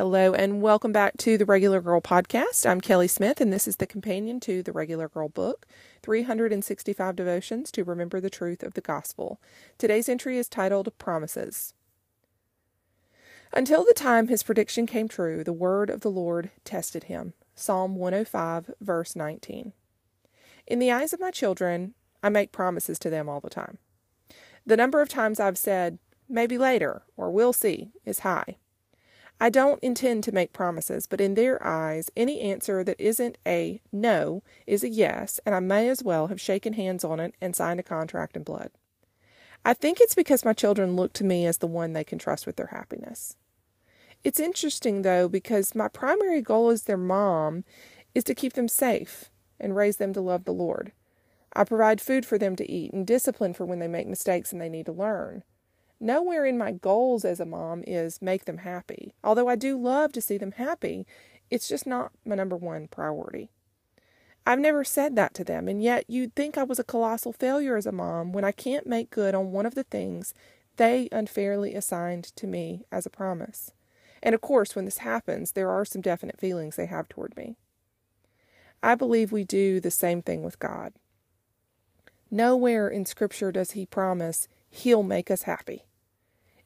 Hello, and welcome back to the Regular Girl Podcast. I'm Kelly Smith, and this is the companion to the Regular Girl book 365 Devotions to Remember the Truth of the Gospel. Today's entry is titled Promises. Until the time his prediction came true, the word of the Lord tested him. Psalm 105, verse 19. In the eyes of my children, I make promises to them all the time. The number of times I've said, maybe later, or we'll see, is high. I don't intend to make promises, but in their eyes, any answer that isn't a no is a yes, and I may as well have shaken hands on it and signed a contract in blood. I think it's because my children look to me as the one they can trust with their happiness. It's interesting, though, because my primary goal as their mom is to keep them safe and raise them to love the Lord. I provide food for them to eat and discipline for when they make mistakes and they need to learn. Nowhere in my goals as a mom is make them happy. Although I do love to see them happy, it's just not my number one priority. I've never said that to them, and yet you'd think I was a colossal failure as a mom when I can't make good on one of the things they unfairly assigned to me as a promise. And of course, when this happens, there are some definite feelings they have toward me. I believe we do the same thing with God. Nowhere in Scripture does He promise He'll make us happy.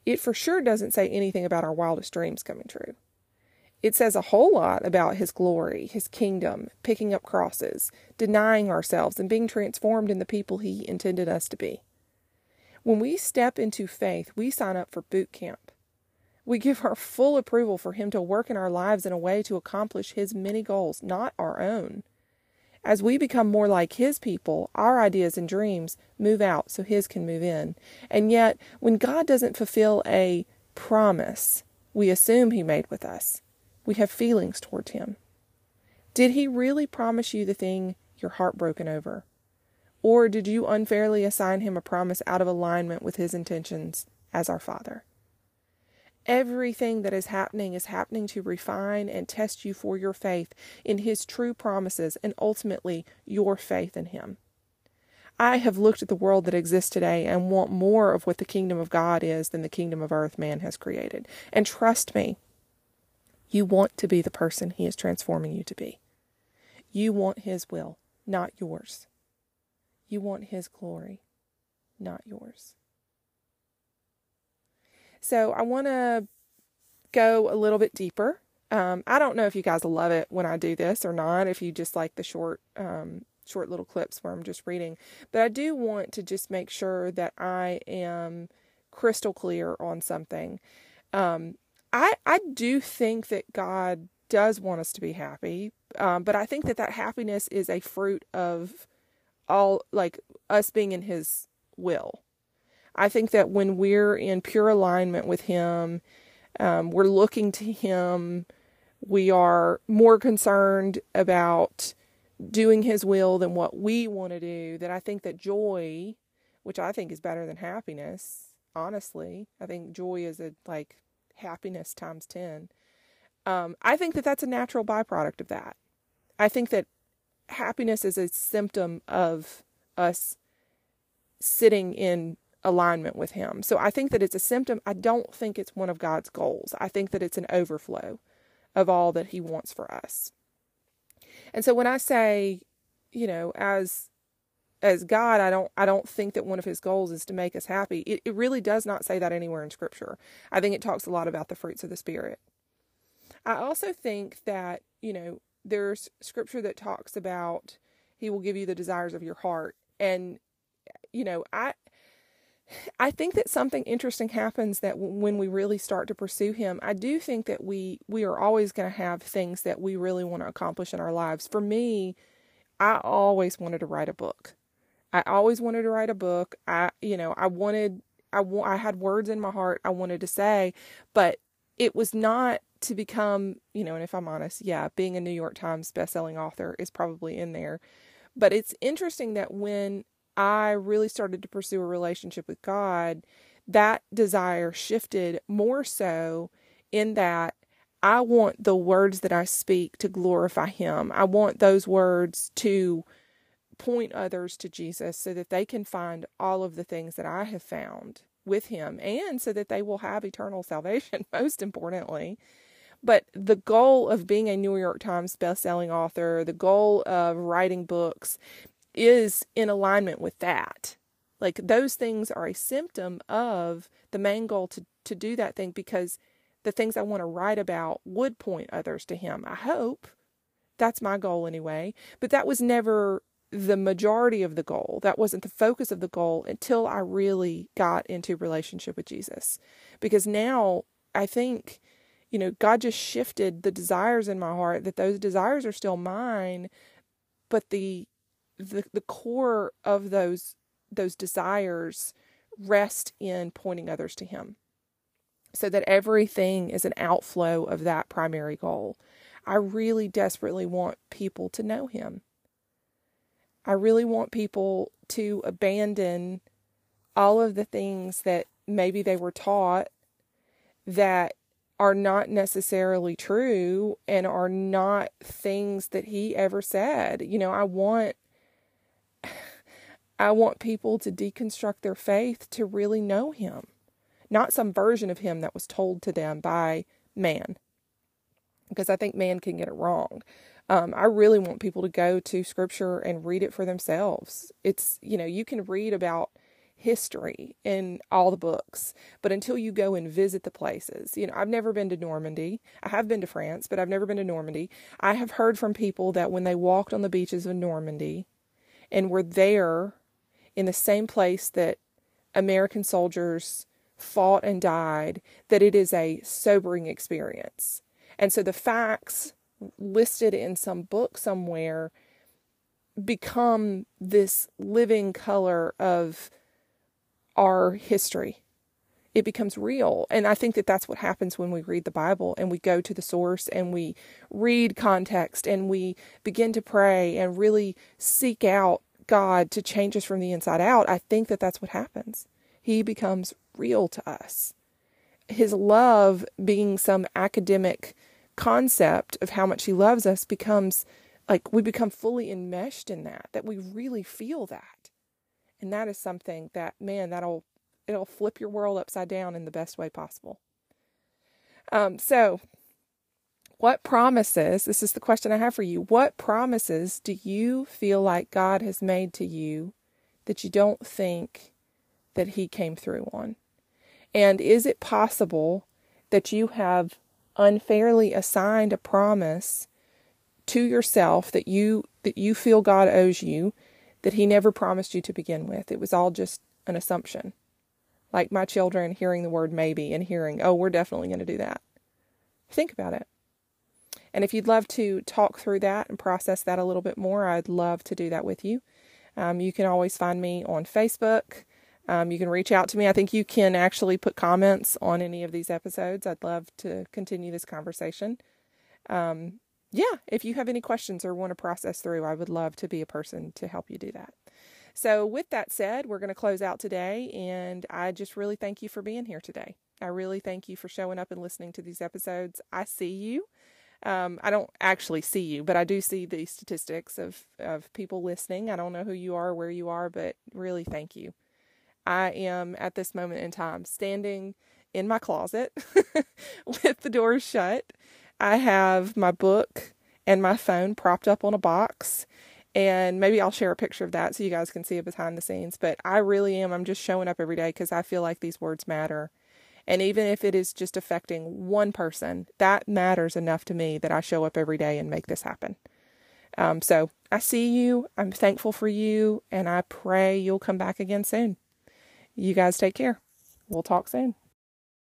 It for sure doesn't say anything about our wildest dreams coming true. It says a whole lot about His glory, His kingdom, picking up crosses, denying ourselves, and being transformed in the people He intended us to be. When we step into faith, we sign up for boot camp. We give our full approval for Him to work in our lives in a way to accomplish His many goals, not our own. As we become more like His people, our ideas and dreams move out so His can move in. And yet, when God doesn't fulfill a promise we assume He made with us, we have feelings towards Him. Did He really promise you the thing you're heartbroken over? Or did you unfairly assign Him a promise out of alignment with His intentions as our Father? Everything that is happening is happening to refine and test you for your faith in His true promises and ultimately your faith in Him. I have looked at the world that exists today and want more of what the kingdom of God is than the kingdom of earth man has created. And trust me, you want to be the person He is transforming you to be. You want His will, not yours. You want His glory, not yours. So I want to go a little bit deeper. Um, I don't know if you guys love it when I do this or not, if you just like the short, um, short little clips where I'm just reading, but I do want to just make sure that I am crystal clear on something. Um, I I do think that God does want us to be happy, um, but I think that that happiness is a fruit of all like us being in His will. I think that when we're in pure alignment with Him, um, we're looking to Him, we are more concerned about doing His will than what we want to do. That I think that joy, which I think is better than happiness, honestly, I think joy is a like happiness times 10. Um, I think that that's a natural byproduct of that. I think that happiness is a symptom of us sitting in alignment with Him. So I think that it's a symptom. I don't think it's one of God's goals. I think that it's an overflow of all that He wants for us. And so when I say, you know, as as God, I don't I don't think that one of his goals is to make us happy. It, it really does not say that anywhere in scripture. I think it talks a lot about the fruits of the spirit. I also think that, you know, there's scripture that talks about he will give you the desires of your heart. And you know, I I think that something interesting happens that when we really start to pursue him, I do think that we we are always going to have things that we really want to accomplish in our lives. For me, I always wanted to write a book. I always wanted to write a book. I you know, I wanted I I had words in my heart I wanted to say, but it was not to become, you know, and if I'm honest, yeah, being a New York Times bestselling author is probably in there. But it's interesting that when I really started to pursue a relationship with God, that desire shifted more so in that I want the words that I speak to glorify Him. I want those words to point others to Jesus so that they can find all of the things that I have found with Him and so that they will have eternal salvation, most importantly. But the goal of being a New York Times bestselling author, the goal of writing books is in alignment with that. Like those things are a symptom of the main goal to, to do that thing because the things I want to write about would point others to him. I hope. That's my goal anyway. But that was never the majority of the goal. That wasn't the focus of the goal until I really got into relationship with Jesus. Because now I think, you know, God just shifted the desires in my heart that those desires are still mine, but the the the core of those those desires rest in pointing others to him. So that everything is an outflow of that primary goal. I really desperately want people to know him. I really want people to abandon all of the things that maybe they were taught that are not necessarily true and are not things that he ever said. You know, I want I want people to deconstruct their faith to really know him, not some version of him that was told to them by man. Because I think man can get it wrong. Um, I really want people to go to scripture and read it for themselves. It's, you know, you can read about history in all the books, but until you go and visit the places, you know, I've never been to Normandy. I have been to France, but I've never been to Normandy. I have heard from people that when they walked on the beaches of Normandy and were there in the same place that American soldiers fought and died, that it is a sobering experience. And so the facts listed in some book somewhere become this living color of our history. It becomes real. And I think that that's what happens when we read the Bible and we go to the source and we read context and we begin to pray and really seek out God to change us from the inside out. I think that that's what happens. He becomes real to us. His love being some academic concept of how much he loves us becomes like we become fully enmeshed in that that we really feel that and that is something that man that'll it'll flip your world upside down in the best way possible um so what promises this is the question i have for you what promises do you feel like god has made to you that you don't think that he came through on and is it possible that you have unfairly assigned a promise to yourself that you that you feel God owes you that he never promised you to begin with. It was all just an assumption. Like my children hearing the word maybe and hearing, "Oh, we're definitely going to do that." Think about it. And if you'd love to talk through that and process that a little bit more, I'd love to do that with you. Um, you can always find me on Facebook. Um, you can reach out to me. I think you can actually put comments on any of these episodes. I'd love to continue this conversation. Um, yeah, if you have any questions or want to process through, I would love to be a person to help you do that. So, with that said, we're going to close out today, and I just really thank you for being here today. I really thank you for showing up and listening to these episodes. I see you. Um, I don't actually see you, but I do see the statistics of, of people listening. I don't know who you are, where you are, but really thank you. I am at this moment in time standing in my closet with the doors shut. I have my book and my phone propped up on a box. And maybe I'll share a picture of that so you guys can see it behind the scenes. But I really am. I'm just showing up every day because I feel like these words matter. And even if it is just affecting one person, that matters enough to me that I show up every day and make this happen. Um, so I see you. I'm thankful for you. And I pray you'll come back again soon. You guys take care. We'll talk soon.